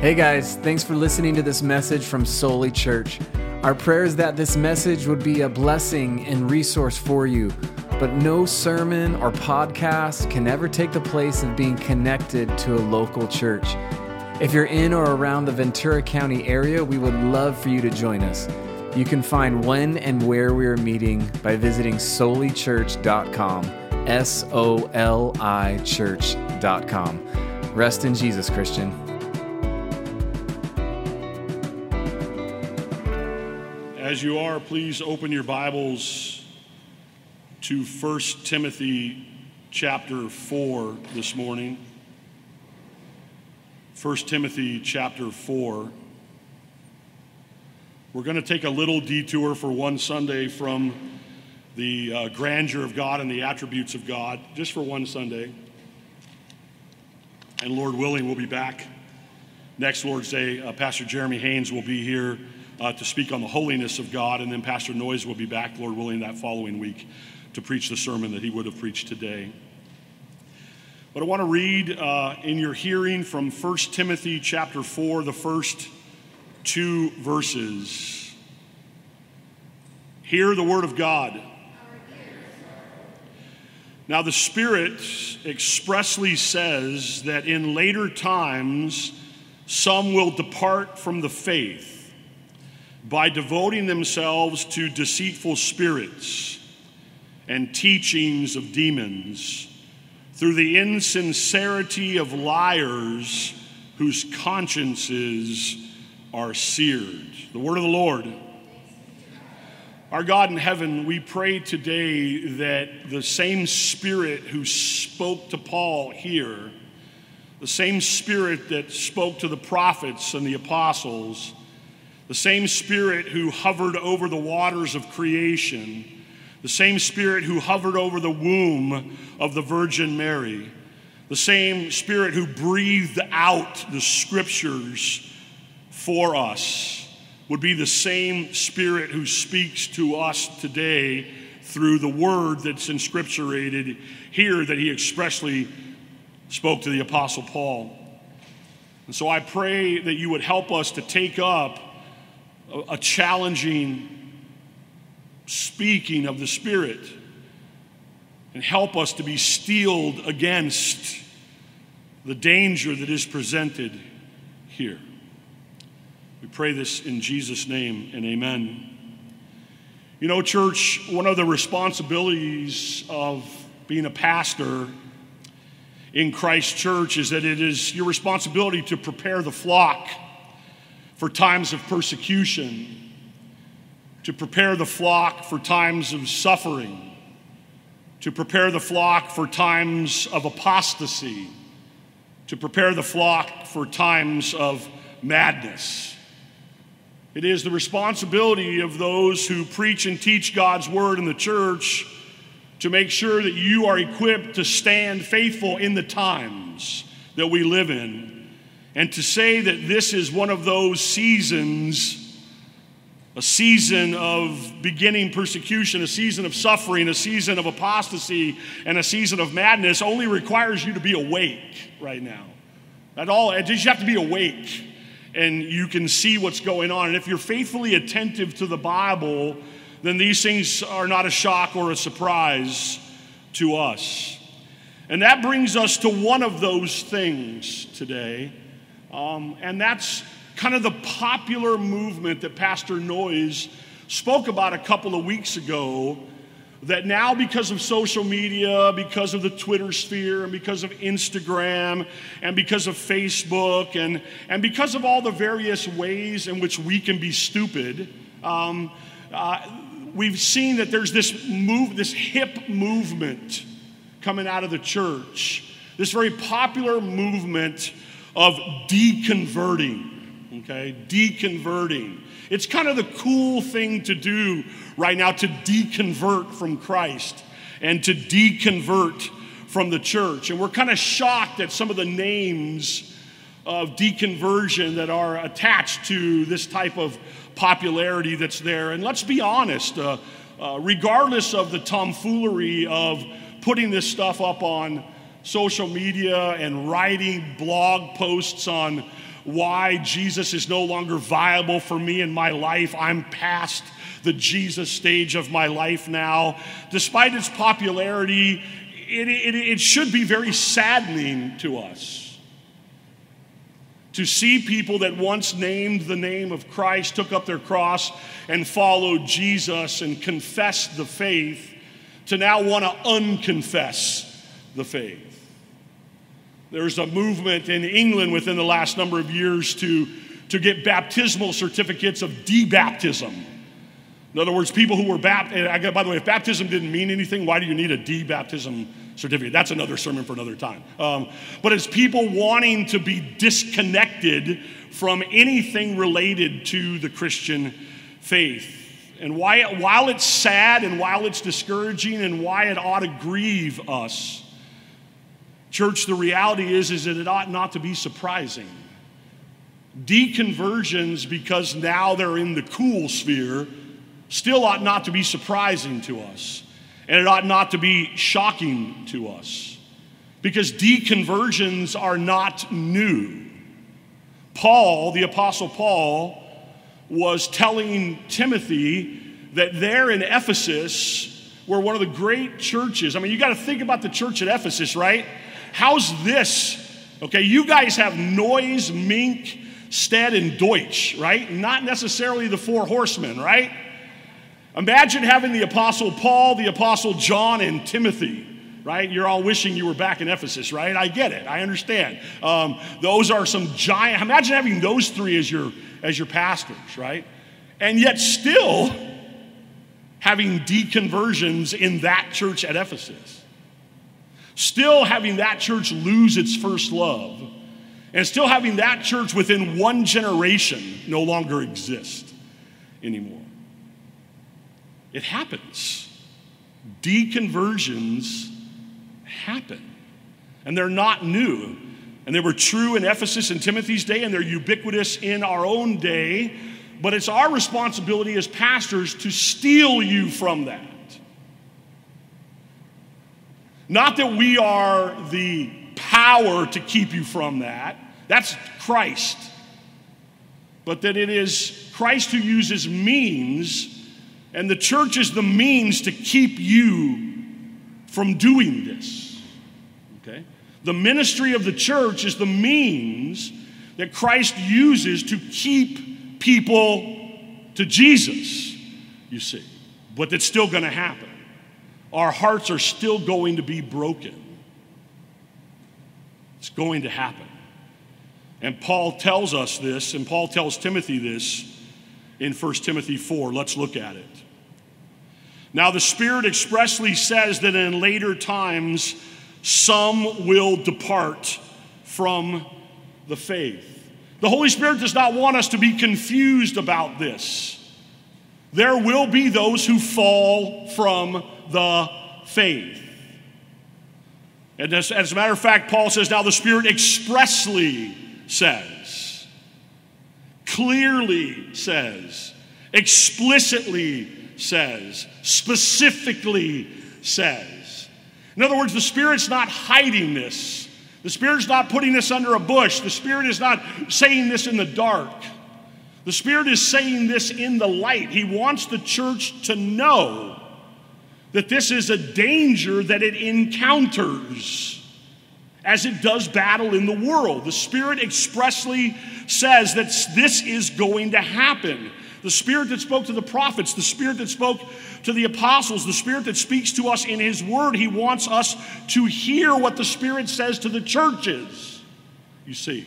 Hey guys, thanks for listening to this message from Soli Church. Our prayer is that this message would be a blessing and resource for you, but no sermon or podcast can ever take the place of being connected to a local church. If you're in or around the Ventura County area, we would love for you to join us. You can find when and where we are meeting by visiting solichurch.com, S O L I church.com. Rest in Jesus, Christian. As you are, please open your Bibles to 1 Timothy chapter 4 this morning. 1 Timothy chapter 4. We're going to take a little detour for one Sunday from the uh, grandeur of God and the attributes of God, just for one Sunday. And Lord willing, we'll be back next Lord's Day. Uh, Pastor Jeremy Haynes will be here uh, to speak on the holiness of God, and then Pastor Noyes will be back, Lord willing, that following week to preach the sermon that he would have preached today. But I want to read uh, in your hearing from 1 Timothy chapter 4, the first two verses. Hear the word of God. Now, the Spirit expressly says that in later times some will depart from the faith by devoting themselves to deceitful spirits and teachings of demons through the insincerity of liars whose consciences are seared. The word of the Lord. Our God in heaven, we pray today that the same Spirit who spoke to Paul here, the same Spirit that spoke to the prophets and the apostles, the same Spirit who hovered over the waters of creation, the same Spirit who hovered over the womb of the Virgin Mary, the same Spirit who breathed out the scriptures for us would be the same Spirit who speaks to us today through the word that's inscripturated here that he expressly spoke to the Apostle Paul. And so I pray that you would help us to take up a, challenging speaking of the Spirit and help us to be steeled against the danger that is presented here. We pray this in Jesus' name and amen. You know, church, one of the responsibilities of being a pastor in Christ Church is that it is your responsibility to prepare the flock for times of persecution, to prepare the flock for times of suffering, to prepare the flock for times of apostasy, to prepare the flock for times of madness. It is the responsibility of those who preach and teach God's word in the church to make sure that you are equipped to stand faithful in the times that we live in. And to say that this is one of those seasons, a season of beginning persecution, a season of suffering, a season of apostasy, and a season of madness only requires you to be awake right now. At all, you have to be awake and you can see what's going on. And if you're faithfully attentive to the Bible, then these things are not a shock or a surprise to us. And that brings us to one of those things today, um, and that's kind of the popular movement that Pastor Noyes spoke about a couple of weeks ago that now, because of social media, because of the Twitter sphere, and because of Instagram, and because of Facebook, and, and because of all the various ways in which we can be stupid, um, uh, we've seen that there's this move, this hip movement coming out of the church, this very popular movement of deconverting, okay? Deconverting. It's kind of the cool thing to do right now to deconvert from Christ and to deconvert from the church. And we're kind of shocked at some of the names of deconversion that are attached to this type of popularity that's there. And let's be honest, uh, uh, regardless of the tomfoolery of putting this stuff up on social media and writing blog posts on why Jesus is no longer viable for me in my life. I'm past the Jesus stage of my life now. Despite its popularity, it, it, it should be very saddening to us to see people that once named the name of Christ, took up their cross, and followed Jesus and confessed the faith, to now want to unconfess the faith. There's a movement in England within the last number of years to, to get baptismal certificates of debaptism. In other words, people who were baptized, by the way, if baptism didn't mean anything, why do you need a debaptism certificate? That's another sermon for another time. Um, but it's people wanting to be disconnected from anything related to the Christian faith. And why, while it's sad and while it's discouraging and why it ought to grieve us, Church, the reality is, is that it ought not to be surprising. Deconversions, because now they're in the cool sphere, still ought not to be surprising to us. And it ought not to be shocking to us. Because deconversions are not new. Paul, the Apostle Paul, was telling Timothy that there in Ephesus were one of the great churches. I mean, you got to think about the church at Ephesus, right? How's this? Okay, you guys have Noyes, Mink, Stead, and Deutsch, right? Not necessarily the four horsemen, right? Imagine having the Apostle Paul, the Apostle John, and Timothy, right? You're all wishing you were back in Ephesus, right? I get it. I understand. Um, those are some giant. Imagine having those three as your as your pastors, right? And yet still having deconversions in that church at Ephesus still having that church lose its first love, and still having that church within one generation no longer exist anymore. It happens. Deconversions happen, and they're not new. And they were true in Ephesus and Timothy's day, and they're ubiquitous in our own day. But it's our responsibility as pastors to steel you from that. Not that we are the power to keep you from that, that's Christ. But that it is Christ who uses means, and the church is the means to keep you from doing this. Okay? The ministry of the church is the means that Christ uses to keep people to Jesus, you see. But it's still going to happen our hearts are still going to be broken. It's going to happen. And Paul tells us this, and Paul tells Timothy this in 1 Timothy 4. Let's look at it. Now, the Spirit expressly says that in later times some will depart from the faith. The Holy Spirit does not want us to be confused about this. There will be those who fall from the faith. And as, as a matter of fact, Paul says, now the Spirit expressly says, clearly says, explicitly says, specifically says. In other words, the Spirit's not hiding this. The Spirit's not putting this under a bush. The Spirit is not saying this in the dark. The Spirit is saying this in the light. He wants the church to know that this is a danger that it encounters as it does battle in the world. The Spirit expressly says that this is going to happen. The Spirit that spoke to the prophets, the Spirit that spoke to the apostles, the Spirit that speaks to us in His Word, He wants us to hear what the Spirit says to the churches. You see.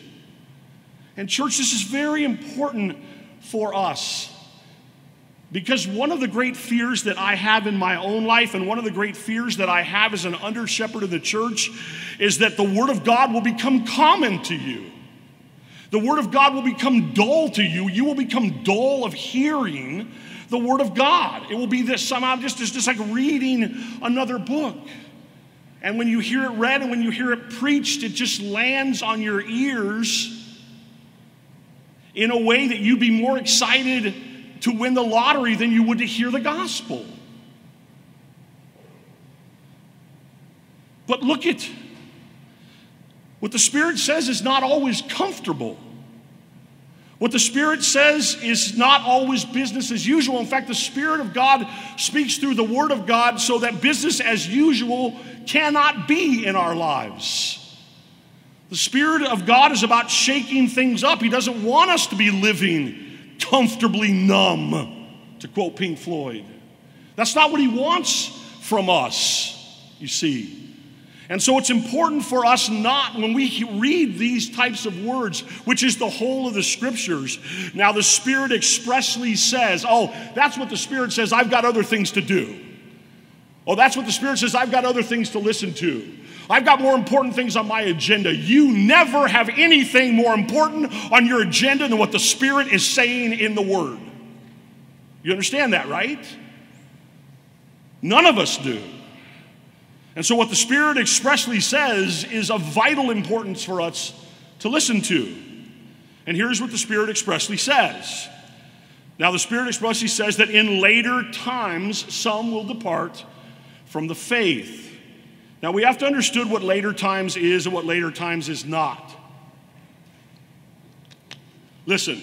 And, church, this is very important for us because one of the great fears that I have in my own life, and one of the great fears that I have as an under shepherd of the church, is that the Word of God will become common to you. The Word of God will become dull to you. You will become dull of hearing the Word of God. It will be this somehow just, just, just like reading another book. And when you hear it read and when you hear it preached, it just lands on your ears in a way that you'd be more excited to win the lottery than you would to hear the gospel. But look at what the Spirit says is not always comfortable. What the Spirit says is not always business as usual. In fact, the Spirit of God speaks through the Word of God so that business as usual cannot be in our lives. The Spirit of God is about shaking things up. He doesn't want us to be living comfortably numb, to quote Pink Floyd. That's not what He wants from us, you see. And so it's important for us not, when we read these types of words, which is the whole of the scriptures, now the Spirit expressly says, oh, that's what the Spirit says, I've got other things to do. Oh, that's what the Spirit says, I've got other things to listen to. I've got more important things on my agenda. You never have anything more important on your agenda than what the Spirit is saying in the Word. You understand that, right? None of us do. And so, what the Spirit expressly says is of vital importance for us to listen to. And here's what the Spirit expressly says. Now, the Spirit expressly says that in later times some will depart from the faith. Now, we have to understand what later times is and what later times is not. Listen,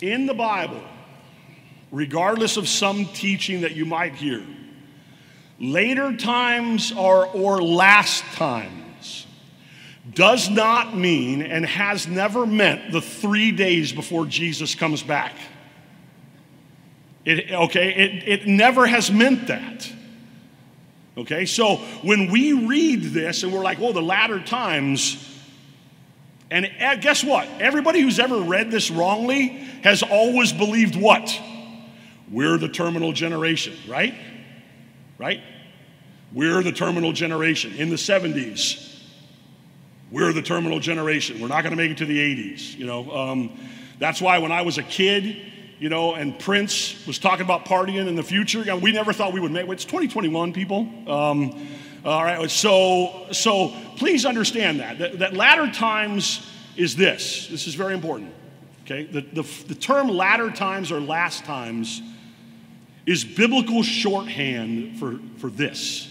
in the Bible, regardless of some teaching that you might hear, later times or, or last times does not mean and has never meant the three days before Jesus comes back. It, okay, it, it never has meant that. Okay, so when we read this and we're like, well, the latter times, and guess what? Everybody who's ever read this wrongly has always believed what? We're the terminal generation, right? right? We're the terminal generation. In the 70s, we're the terminal generation. We're not going to make it to the 80s. You know, um, that's why when I was a kid, you know, and Prince was talking about partying in the future, we never thought we would make. it. It's 2021, people. Um, all right, so so please understand that, that that latter times is this. This is very important. Okay, the, the, the term latter times or last times is biblical shorthand for, for this.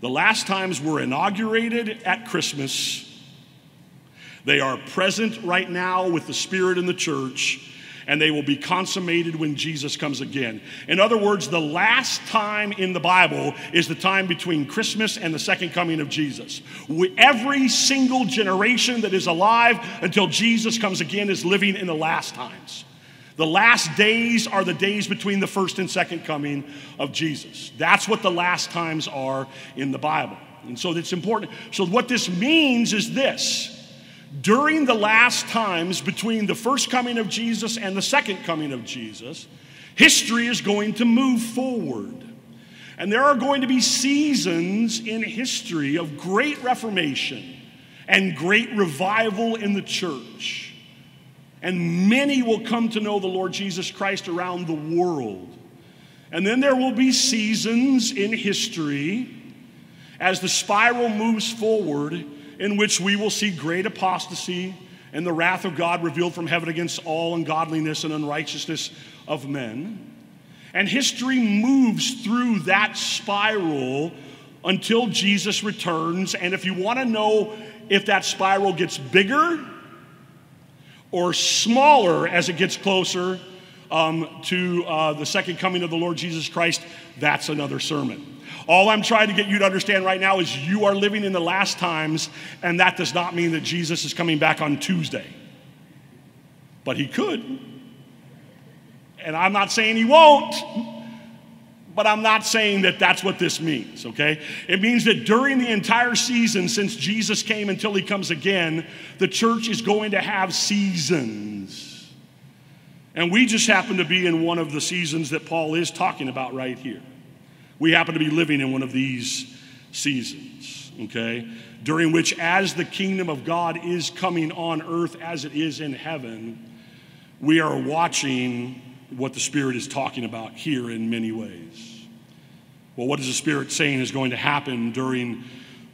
The last times were inaugurated at Christmas. They are present right now with the Spirit in the church, and they will be consummated when Jesus comes again. In other words, the last time in the Bible is the time between Christmas and the second coming of Jesus. We, every single generation that is alive until Jesus comes again is living in the last times. The last days are the days between the first and second coming of Jesus. That's what the last times are in the Bible. And so it's important. So, what this means is this during the last times between the first coming of Jesus and the second coming of Jesus, history is going to move forward. And there are going to be seasons in history of great reformation and great revival in the church and many will come to know the Lord Jesus Christ around the world. And then there will be seasons in history as the spiral moves forward in which we will see great apostasy and the wrath of God revealed from heaven against all ungodliness and unrighteousness of men. And history moves through that spiral until Jesus returns. And if you want to know if that spiral gets bigger or smaller as it gets closer um, to uh, the second coming of the Lord Jesus Christ, that's another sermon. All I'm trying to get you to understand right now is you are living in the last times, and that does not mean that Jesus is coming back on Tuesday. But he could. And I'm not saying he won't. But I'm not saying that that's what this means, okay? It means that during the entire season since Jesus came until he comes again, the church is going to have seasons. And we just happen to be in one of the seasons that Paul is talking about right here. We happen to be living in one of these seasons, okay? During which, as the kingdom of God is coming on earth as it is in heaven, we are watching what the Spirit is talking about here in many ways. Well, what is the Spirit saying is going to happen during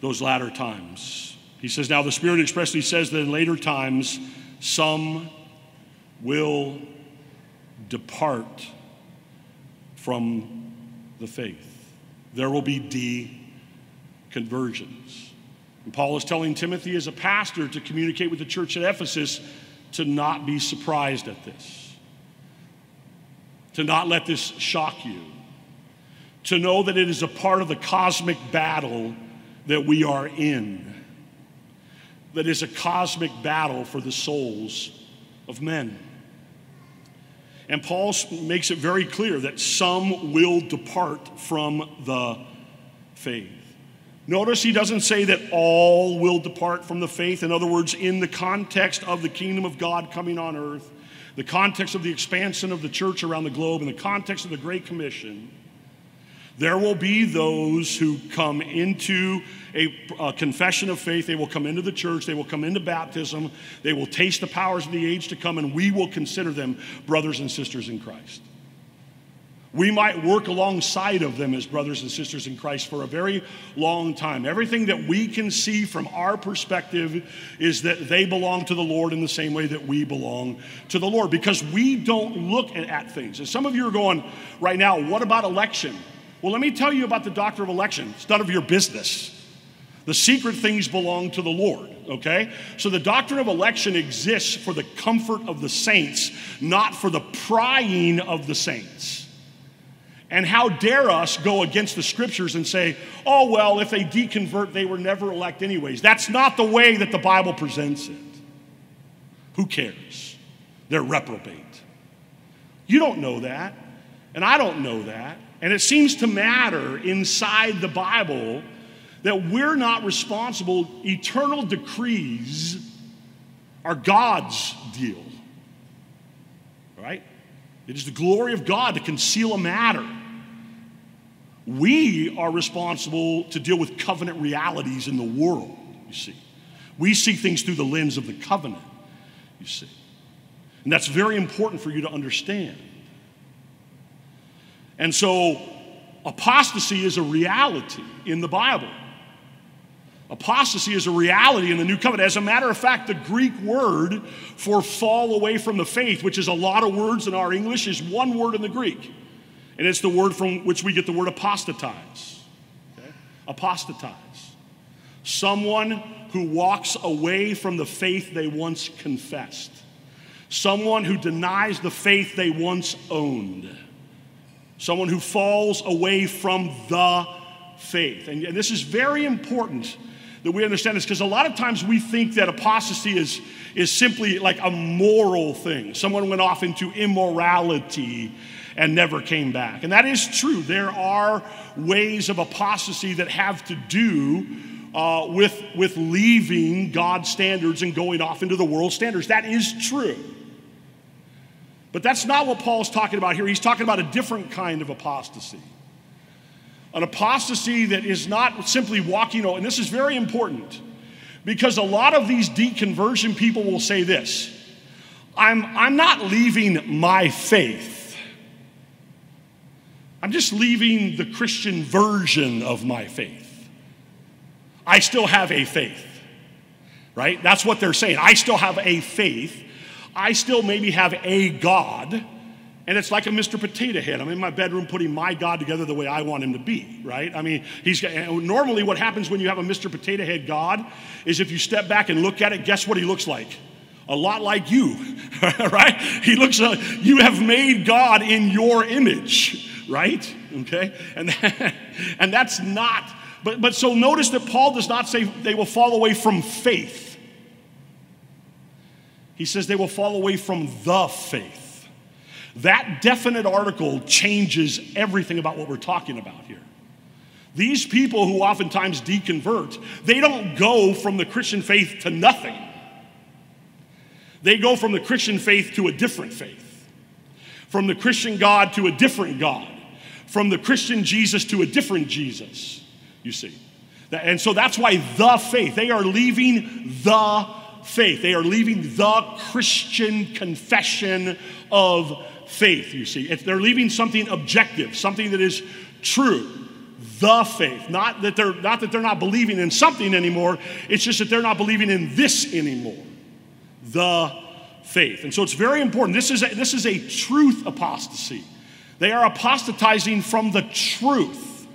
those latter times? He says, Now the Spirit expressly says that in later times, some will depart from the faith. There will be deconversions. And Paul is telling Timothy, as a pastor, to communicate with the church at Ephesus to not be surprised at this, to not let this shock you, to know that it is a part of the cosmic battle that we are in, that is a cosmic battle for the souls of men. And Paul makes it very clear that some will depart from the faith. Notice he doesn't say that all will depart from the faith. In other words, in the context of the kingdom of God coming on earth, the context of the expansion of the church around the globe, in the context of the Great Commission, there will be those who come into a, a, confession of faith. They will come into the church. They will come into baptism. They will taste the powers of the age to come, and we will consider them brothers and sisters in Christ. We might work alongside of them as brothers and sisters in Christ for a very long time. Everything that we can see from our perspective is that they belong to the Lord in the same way that we belong to the Lord because we don't look at things. And some of you are going right now, what about election? Well, let me tell you about the doctrine of election. It's none of your business. The secret things belong to the Lord, okay? So the doctrine of election exists for the comfort of the saints, not for the prying of the saints. And how dare us go against the scriptures and say, oh, well, if they deconvert, they were never elect anyways. That's not the way that the Bible presents it. Who cares? They're reprobate. You don't know that, and I don't know that. And it seems to matter inside the Bible that we're not responsible. Eternal decrees are God's deal. Right? It is the glory of God to conceal a matter. We are responsible to deal with covenant realities in the world, you see. We see things through the lens of the covenant, you see. And that's very important for you to understand. And so, apostasy is a reality in the Bible. Apostasy is a reality in the new covenant. As a matter of fact, the Greek word for fall away from the faith, which is a lot of words in our English, is one word in the Greek. And it's the word from which we get the word apostatize. Okay? Apostatize. Someone who walks away from the faith they once confessed. Someone who denies the faith they once owned someone who falls away from the faith. And, and this is very important that we understand this because a lot of times we think that apostasy is, is simply like a moral thing. Someone went off into immorality and never came back. And that is true. There are ways of apostasy that have to do uh, with, with leaving God's standards and going off into the world standards. That is true. But that's not what Paul's talking about here. He's talking about a different kind of apostasy. An apostasy that is not simply walking, away, and this is very important because a lot of these deconversion people will say this I'm, I'm not leaving my faith, I'm just leaving the Christian version of my faith. I still have a faith, right? That's what they're saying. I still have a faith I still maybe have a God, and it's like a Mr. Potato Head. I'm in my bedroom putting my God together the way I want him to be, right? I mean, he's normally what happens when you have a Mr. Potato Head God is if you step back and look at it, guess what he looks like? A lot like you, right? He looks, uh, you have made God in your image, right? Okay? And, and that's not, but, but so notice that Paul does not say they will fall away from faith. He says they will fall away from the faith. That definite article changes everything about what we're talking about here. These people who oftentimes deconvert, they don't go from the Christian faith to nothing. They go from the Christian faith to a different faith, from the Christian God to a different God, from the Christian Jesus to a different Jesus, you see. And so that's why the faith, they are leaving the faith. They are leaving the Christian confession of faith, you see. If they're leaving something objective, something that is true. The faith. Not that they're not that they're not believing in something anymore, it's just that they're not believing in this anymore. The faith. And so it's very important. This is a, this is a truth apostasy. They are apostatizing from the truth.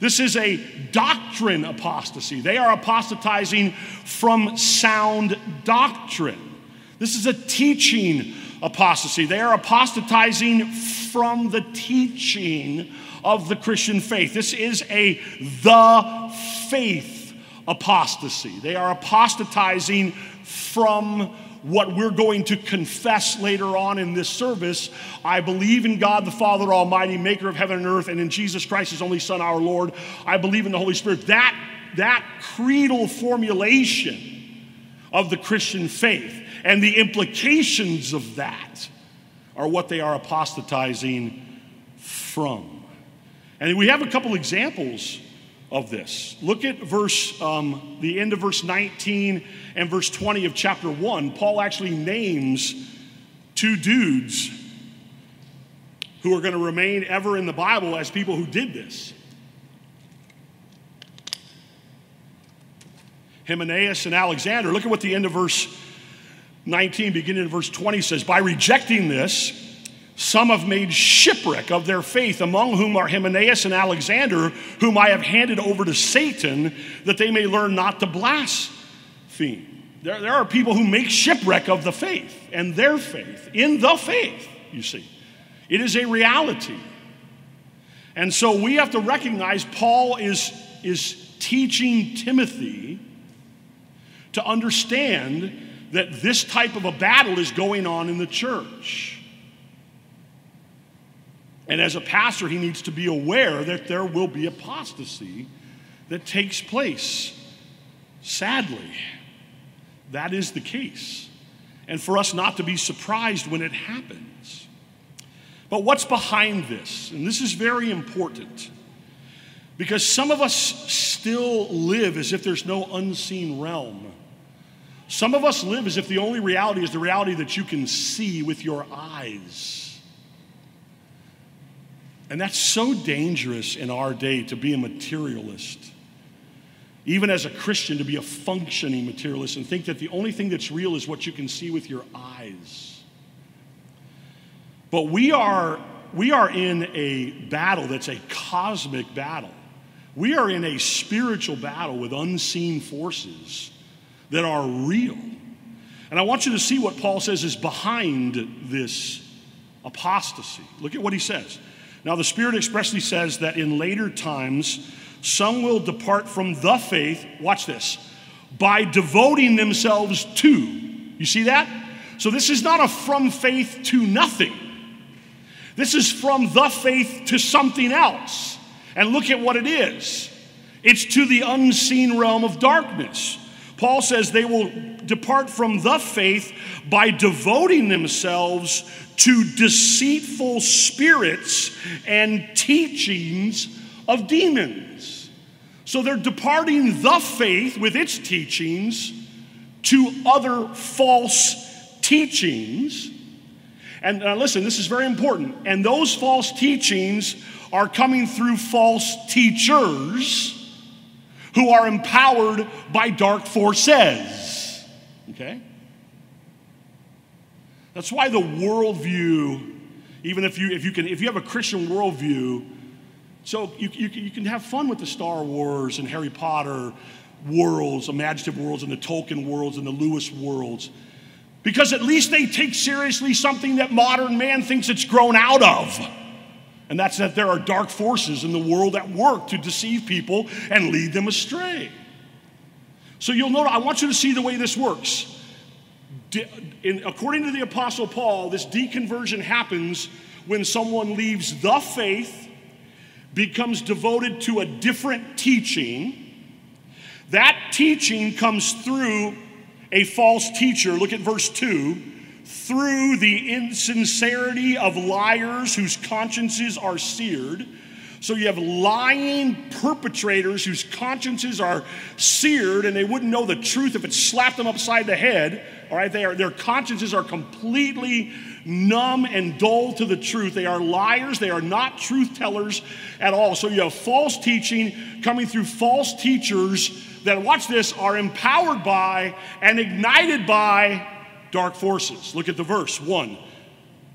This is a doctrine apostasy. They are apostatizing from sound doctrine. This is a teaching apostasy. They are apostatizing from the teaching of the Christian faith. This is a the faith apostasy. They are apostatizing from what we're going to confess later on in this service. I believe in God the Father Almighty, maker of heaven and earth, and in Jesus Christ, his only Son, our Lord. I believe in the Holy Spirit. That, that creedal formulation of the Christian faith and the implications of that are what they are apostatizing from. And we have a couple examples of this. Look at verse, um, the end of verse 19 and verse 20 of chapter 1. Paul actually names two dudes who are going to remain ever in the Bible as people who did this. Hymenaeus and Alexander. Look at what the end of verse 19, beginning in verse 20 says By rejecting this, some have made shipwreck of their faith, among whom are Hymenaeus and Alexander, whom I have handed over to Satan, that they may learn not to blaspheme. There, there are people who make shipwreck of the faith and their faith, in the faith, you see. It is a reality. And so we have to recognize Paul is, is teaching Timothy to understand that this type of a battle is going on in the church. And as a pastor, he needs to be aware that there will be apostasy that takes place. Sadly, that is the case. And for us not to be surprised when it happens. But what's behind this? And this is very important. Because some of us still live as if there's no unseen realm. Some of us live as if the only reality is the reality that you can see with your eyes. And that's so dangerous in our day to be a materialist. Even as a Christian, to be a functioning materialist and think that the only thing that's real is what you can see with your eyes. But we are, we are in a battle that's a cosmic battle. We are in a spiritual battle with unseen forces that are real. And I want you to see what Paul says is behind this apostasy. Look at what he says. Now, the Spirit expressly says that in later times, some will depart from the faith, watch this, by devoting themselves to. You see that? So, this is not a from faith to nothing. This is from the faith to something else. And look at what it is it's to the unseen realm of darkness. Paul says they will depart from the faith by devoting themselves to deceitful spirits and teachings of demons. So they're departing the faith with its teachings to other false teachings. And uh, listen, this is very important. And those false teachings are coming through false teachers who are empowered by dark forces. Okay? That's why the worldview, even if you, if you, can, if you have a Christian worldview, so you, you, you can have fun with the Star Wars and Harry Potter worlds, imaginative worlds, and the Tolkien worlds and the Lewis worlds, because at least they take seriously something that modern man thinks it's grown out of. And that's that there are dark forces in the world at work to deceive people and lead them astray. So you'll note, I want you to see the way this works in, according to the Apostle Paul, this deconversion happens when someone leaves the faith, becomes devoted to a different teaching. That teaching comes through a false teacher. Look at verse 2 through the insincerity of liars whose consciences are seared. So you have lying perpetrators whose consciences are seared and they wouldn't know the truth if it slapped them upside the head. All right, they are, their consciences are completely numb and dull to the truth. They are liars. They are not truth tellers at all. So you have false teaching coming through false teachers that, watch this, are empowered by and ignited by dark forces. Look at the verse one.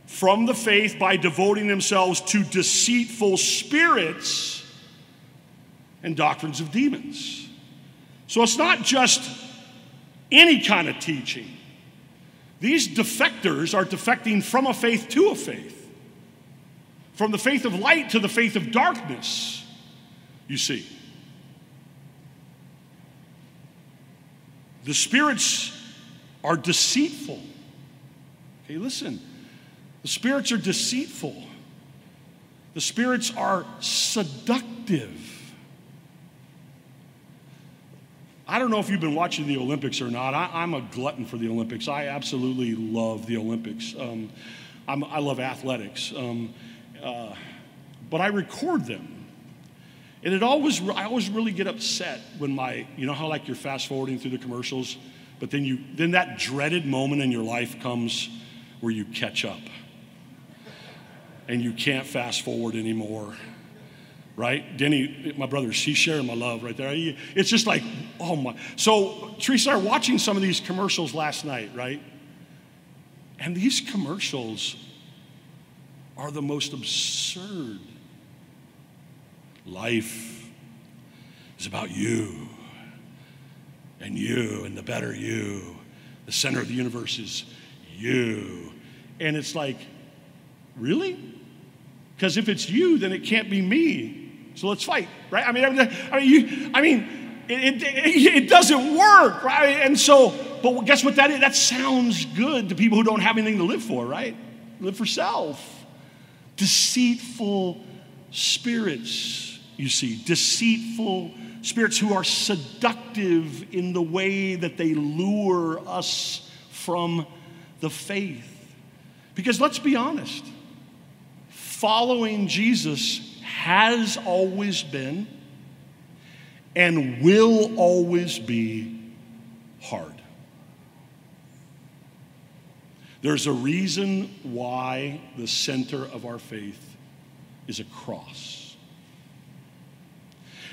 From the faith by devoting themselves to deceitful spirits and doctrines of demons. So it's not just any kind of teaching. These defectors are defecting from a faith to a faith, from the faith of light to the faith of darkness, you see. The spirits are deceitful. Okay, listen. The spirits are deceitful. The spirits are seductive. I don't know if you've been watching the Olympics or not. I, am a glutton for the Olympics. I absolutely love the Olympics. Um, i love athletics, um, uh, but I record them. And it always, I always really get upset when my, you know how like you're fast forwarding through the commercials, but then you, then that dreaded moment in your life comes where you catch up, and you can't fast forward anymore right? Denny, my brother, she's sharing my love right there. It's just like, oh my. So, Teresa, I watching some of these commercials last night, right? And these commercials are the most absurd. Life is about you and you and the better you. The center of the universe is you. And it's like, really? Because if it's you, then it can't be me. So let's fight, right? I mean, I mean, you, I mean, it, it, it, doesn't work, right? And so, but guess what that is? That sounds good to people who don't have anything to live for, right? Live for self. Deceitful spirits, you see, deceitful spirits who are seductive in the way that they lure us from the faith. Because let's be honest, following Jesus has always been and will always be hard. There's a reason why the center of our faith is a cross.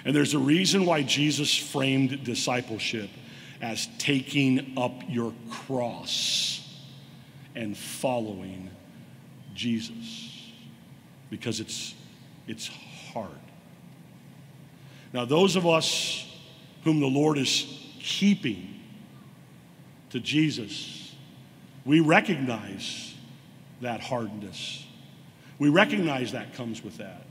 And there's a reason why Jesus framed discipleship as taking up your cross and following Jesus. Because it's it's hard. Now, those of us whom the Lord is keeping to Jesus, we recognize that hardness. We recognize that comes with that.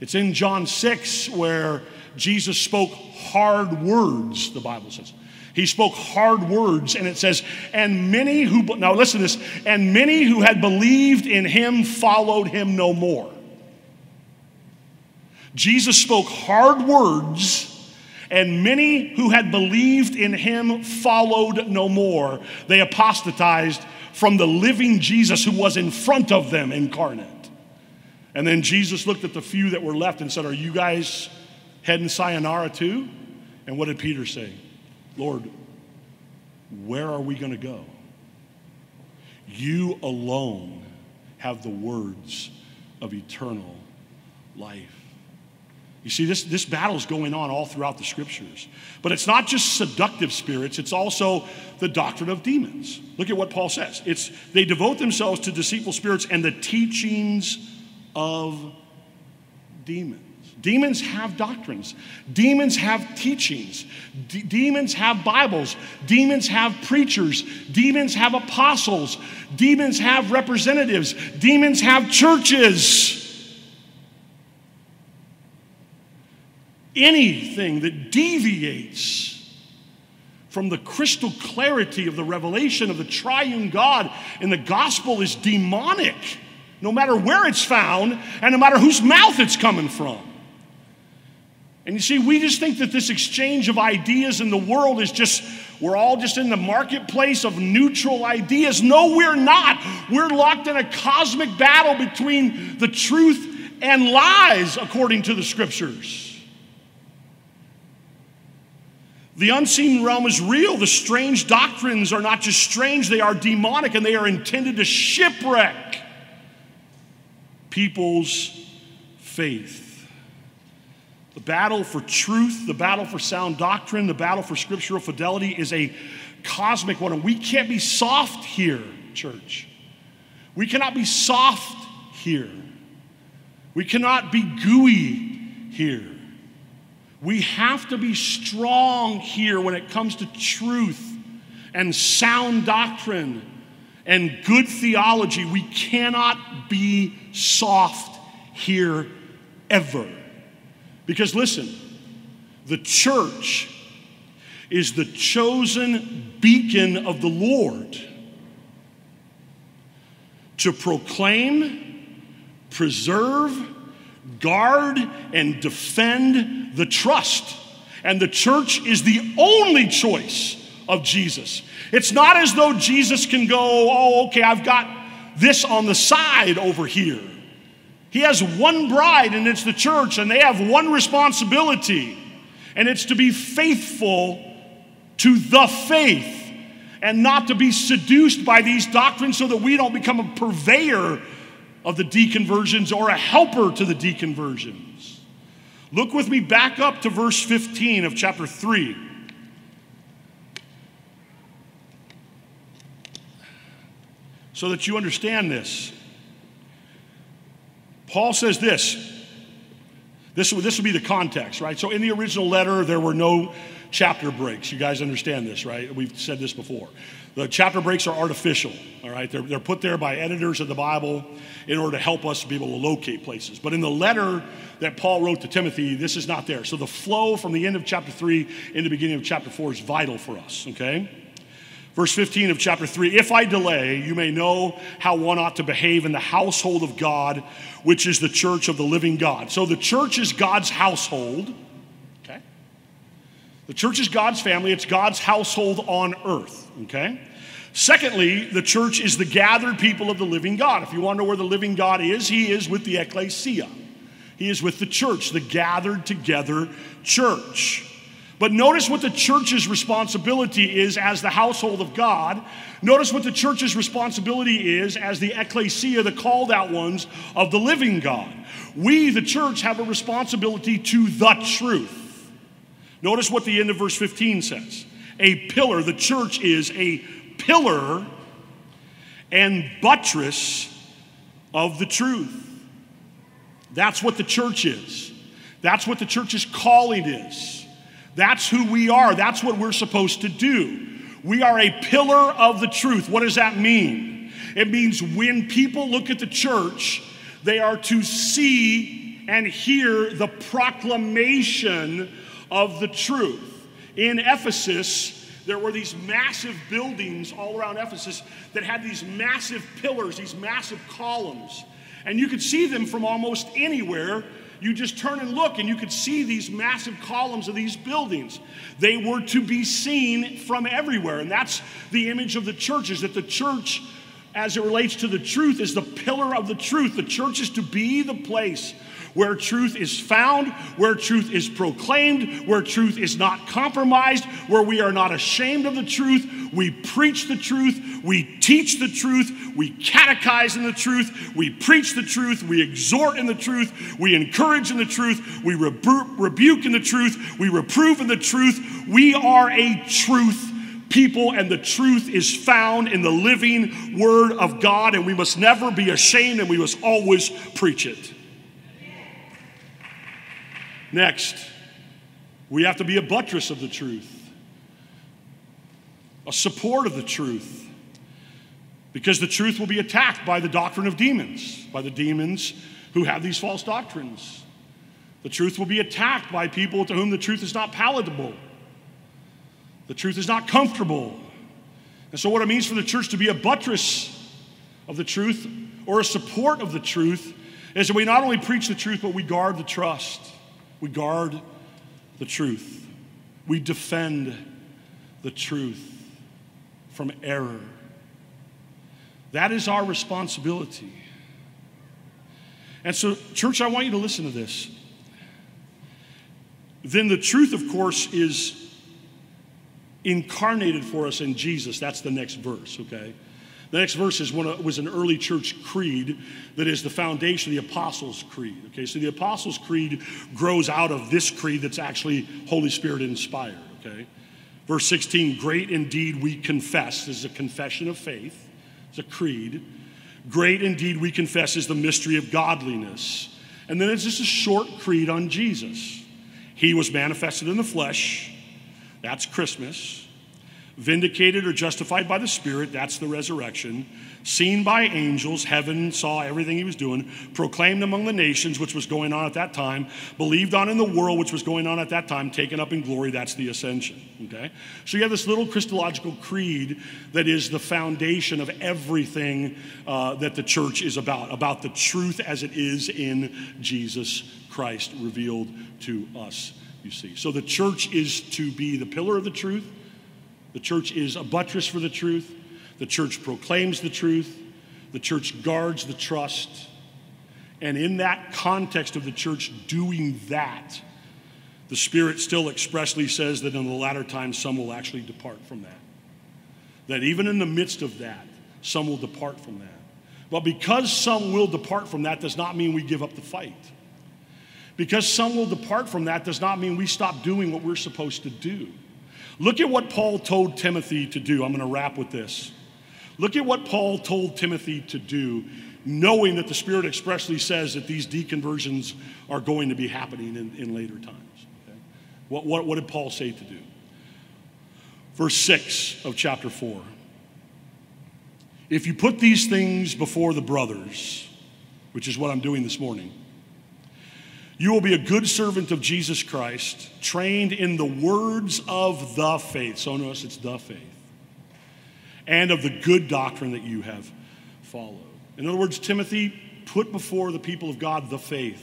It's in John 6 where Jesus spoke hard words, the Bible says. He spoke hard words, and it says, and many who, now listen to this, and many who had believed in him followed him no more. Jesus spoke hard words, and many who had believed in him followed no more. They apostatized from the living Jesus who was in front of them incarnate. And then Jesus looked at the few that were left and said, Are you guys heading sayonara too? And what did Peter say? Lord, where are we going to go? You alone have the words of eternal life. You see, this, this battle is going on all throughout the scriptures. But it's not just seductive spirits, it's also the doctrine of demons. Look at what Paul says. It's they devote themselves to deceitful spirits and the teachings of demons. Demons have doctrines. Demons have teachings. Demons have Bibles. Demons have preachers. Demons have apostles. Demons have representatives. Demons have churches. anything that deviates from the crystal clarity of the revelation of the triune God in the gospel is demonic, no matter where it's found and no matter whose mouth it's coming from. And you see, we just think that this exchange of ideas in the world is just, we're all just in the marketplace of neutral ideas. No, we're not. We're locked in a cosmic battle between the truth and lies, according to the scriptures. The unseen realm is real. The strange doctrines are not just strange, they are demonic and they are intended to shipwreck people's faith. The battle for truth, the battle for sound doctrine, the battle for scriptural fidelity is a cosmic one. And we can't be soft here, church. We cannot be soft here. We cannot be gooey here. We have to be strong here when it comes to truth and sound doctrine and good theology, we cannot be soft here ever. Because listen, the church is the chosen beacon of the Lord to proclaim, preserve, guard, and defend the trust. And the church is the only choice of Jesus. It's not as though Jesus can go, oh, okay, I've got this on the side over here. He has one bride, and it's the church, and they have one responsibility, and it's to be faithful to the faith and not to be seduced by these doctrines so that we don't become a purveyor of the deconversions or a helper to the deconversions. Look with me back up to verse 15 of chapter 3. So that you understand this. Paul says this. This, this would be the context, right? So in the original letter, there were no chapter breaks. You guys understand this, right? We've said this before. The chapter breaks are artificial, all right? They're, they're put there by editors of the Bible in order to help us be able to locate places. But in the letter that Paul wrote to Timothy, this is not there. So the flow from the end of chapter 3 in the beginning of chapter 4 is vital for us, okay? Verse 15 of chapter 3 If I delay, you may know how one ought to behave in the household of God, which is the church of the living God. So the church is God's household. Okay? The church is God's family, it's God's household on earth. Okay? Secondly, the church is the gathered people of the living God. If you want to know where the living God is, he is with the ecclesia. He is with the church, the gathered together church. But notice what the church's responsibility is as the household of God. Notice what the church's responsibility is as the ecclesia, the called out ones of the living God. We, the church, have a responsibility to the truth. Notice what the end of verse 15 says a pillar, the church is a pillar and buttress of the truth. That's what the church is. That's what the church's calling is. That's who we are. That's what we're supposed to do. We are a pillar of the truth. What does that mean? It means when people look at the church, they are to see and hear the proclamation of the truth. In Ephesus, there were these massive buildings all around Ephesus that had these massive pillars, these massive columns. And you could see them from almost anywhere you just turn and look and you could see these massive columns of these buildings. They were to be seen from everywhere. And that's the image of the church is that the church, as it relates to the truth, is the pillar of the truth. The church is to be the place where truth is found, where truth is proclaimed, where truth is not compromised, where we are not ashamed of the truth. We preach the truth, we teach the truth, we catechize in the truth, we preach the truth, we exhort in the truth, we encourage in the truth, we rebu- rebuke in the truth, we reprove in the truth. We are a truth people, and the truth is found in the living Word of God, and we must never be ashamed and we must always preach it. Next, we have to be a buttress of the truth, a support of the truth, because the truth will be attacked by the doctrine of demons, by the demons who have these false doctrines. The truth will be attacked by people to whom the truth is not palatable. The truth is not comfortable. And so, what it means for the church to be a buttress of the truth or a support of the truth is that we not only preach the truth, but we guard the trust. We guard the truth. We defend the truth from error. That is our responsibility. And so, church, I want you to listen to this. Then the truth, of course, is incarnated for us in Jesus. That's the next verse, okay? The next verse is one, was an early church creed that is the foundation of the Apostles' Creed. Okay, so the Apostles' Creed grows out of this creed that's actually Holy Spirit inspired. Okay, verse 16, great indeed we confess. This is a confession of faith, it's a creed. Great indeed we confess is the mystery of godliness. And then it's just a short creed on Jesus. He was manifested in the flesh. That's Christmas. Vindicated or justified by the Spirit, that's the resurrection, seen by angels, heaven saw everything he was doing, proclaimed among the nations, which was going on at that time, believed on in the world, which was going on at that time, taken up in glory, that's the ascension. Okay? So you have this little Christological creed that is the foundation of everything uh, that the church is about, about the truth as it is in Jesus Christ revealed to us, you see. So the church is to be the pillar of the truth the church is a buttress for the truth. The church proclaims the truth. The church guards the trust. And in that context of the church doing that, the Spirit still expressly says that in the latter times some will actually depart from that. That even in the midst of that, some will depart from that. But because some will depart from that does not mean we give up the fight. Because some will depart from that does not mean we stop doing what we're supposed to do. Look at what Paul told Timothy to do. I'm going to wrap with this. Look at what Paul told Timothy to do, knowing that the Spirit expressly says that these deconversions are going to be happening in, in later times. Okay? What, what, what did Paul say to do? Verse 6 of chapter 4. If you put these things before the brothers, which is what I'm doing this morning, you will be a good servant of Jesus Christ, trained in the words of the faith. So notice it's the faith. And of the good doctrine that you have followed. In other words, Timothy, put before the people of God the faith.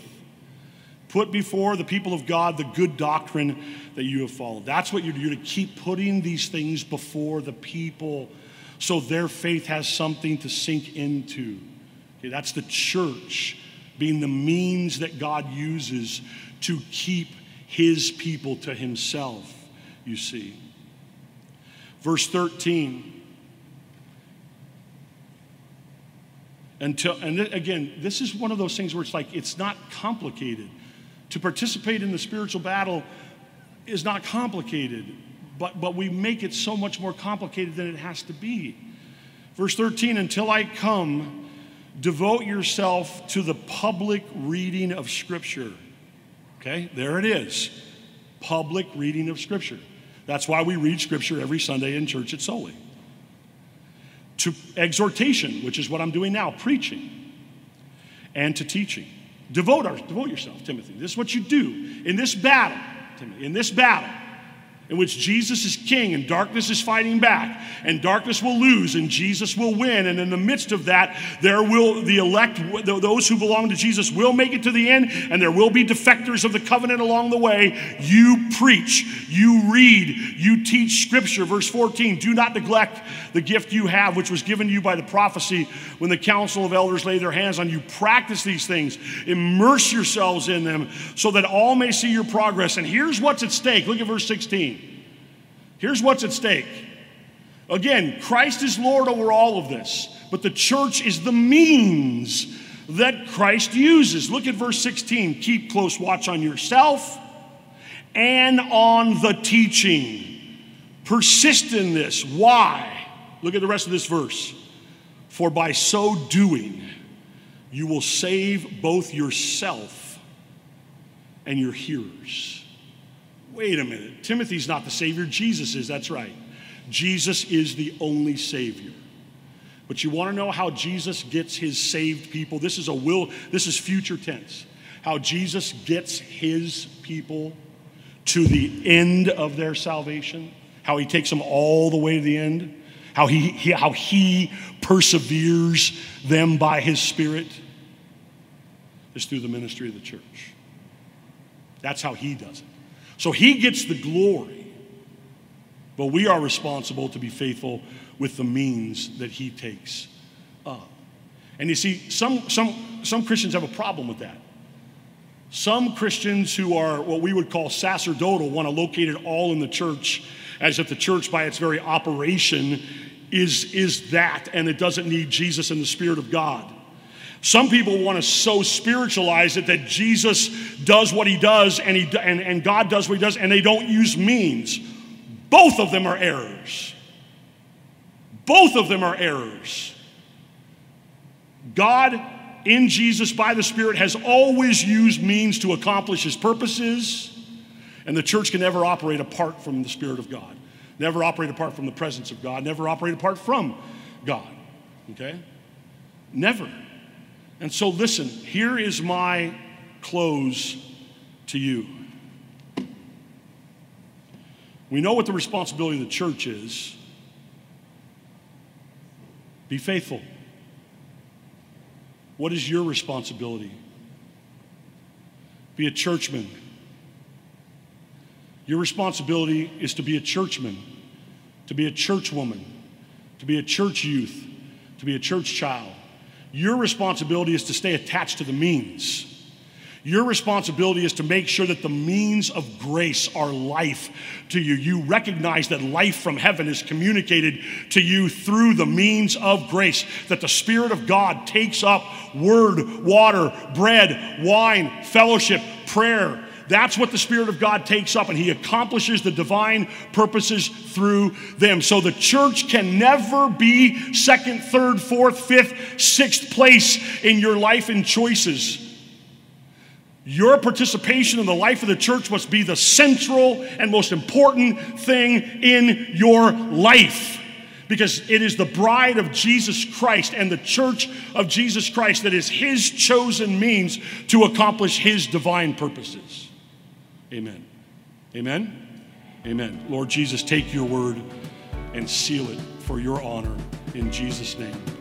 Put before the people of God the good doctrine that you have followed. That's what you're, you're to keep putting these things before the people so their faith has something to sink into. Okay, that's the church being the means that God uses to keep his people to himself, you see. Verse 13. Until, and again, this is one of those things where it's like it's not complicated. To participate in the spiritual battle is not complicated, but, but we make it so much more complicated than it has to be. Verse 13, until I come, devote yourself to the public reading of Scripture. Okay, there it is. Public reading of Scripture. That's why we read Scripture every Sunday in church at Soli. To exhortation, which is what I'm doing now, preaching, and to teaching. Devote, our, devote yourself, Timothy. This is what you do in this battle, Timothy, in this battle in which Jesus is king and darkness is fighting back, and darkness will lose and Jesus will win. And in the midst of that, there will the elect, those who belong to Jesus, will make it to the end, and there will be defectors of the covenant along the way. You preach, you read, you teach scripture. Verse 14 Do not neglect the gift you have, which was given to you by the prophecy when the council of elders laid their hands on you. Practice these things, immerse yourselves in them, so that all may see your progress. And here's what's at stake. Look at verse 16. Here's what's at stake. Again, Christ is Lord over all of this, but the church is the means that Christ uses. Look at verse 16. Keep close watch on yourself and on the teaching. Persist in this. Why? Look at the rest of this verse. For by so doing, you will save both yourself and your hearers wait a minute. Timothy's not the Savior, Jesus is. That's right. Jesus is the only Savior. But you want to know how Jesus gets his saved people? This is a will, this is future tense. How Jesus gets his people to the end of their salvation, how he takes them all the way to the end, how he, he how he perseveres them by his Spirit is through the ministry of the church. That's how he does it. So he gets the glory, but we are responsible to be faithful with the means that he takes up. And you see, some, some, some Christians have a problem with that. Some Christians who are what we would call sacerdotal want to locate it all in the church, as if the church, by its very operation, is, is that and it doesn't need Jesus and the Spirit of God. Some people want to so spiritualize it that Jesus does what he does and, he, and, and God does what he does, and they don't use means. Both of them are errors. Both of them are errors. God in Jesus by the Spirit has always used means to accomplish his purposes, and the church can never operate apart from the Spirit of God. Never operate apart from the presence of God. Never operate apart from God. Okay? Never. And so, listen, here is my close to you. We know what the responsibility of the church is. Be faithful. What is your responsibility? Be a churchman. Your responsibility is to be a churchman, to be a churchwoman, to be a church youth, to be a church child. Your responsibility is to stay attached to the means. Your responsibility is to make sure that the means of grace are life to you. You recognize that life from heaven is communicated to you through the means of grace, that the Spirit of God takes up word, water, bread, wine, fellowship, prayer. That's what the Spirit of God takes up, and He accomplishes the divine purposes through them. So the church can never be second, third, fourth, fifth, sixth place in your life and choices. Your participation in the life of the church must be the central and most important thing in your life because it is the bride of Jesus Christ and the church of Jesus Christ that is his chosen means to accomplish his divine purposes. Amen. Amen. Amen. Lord Jesus, take your word and seal it for your honor in Jesus' name.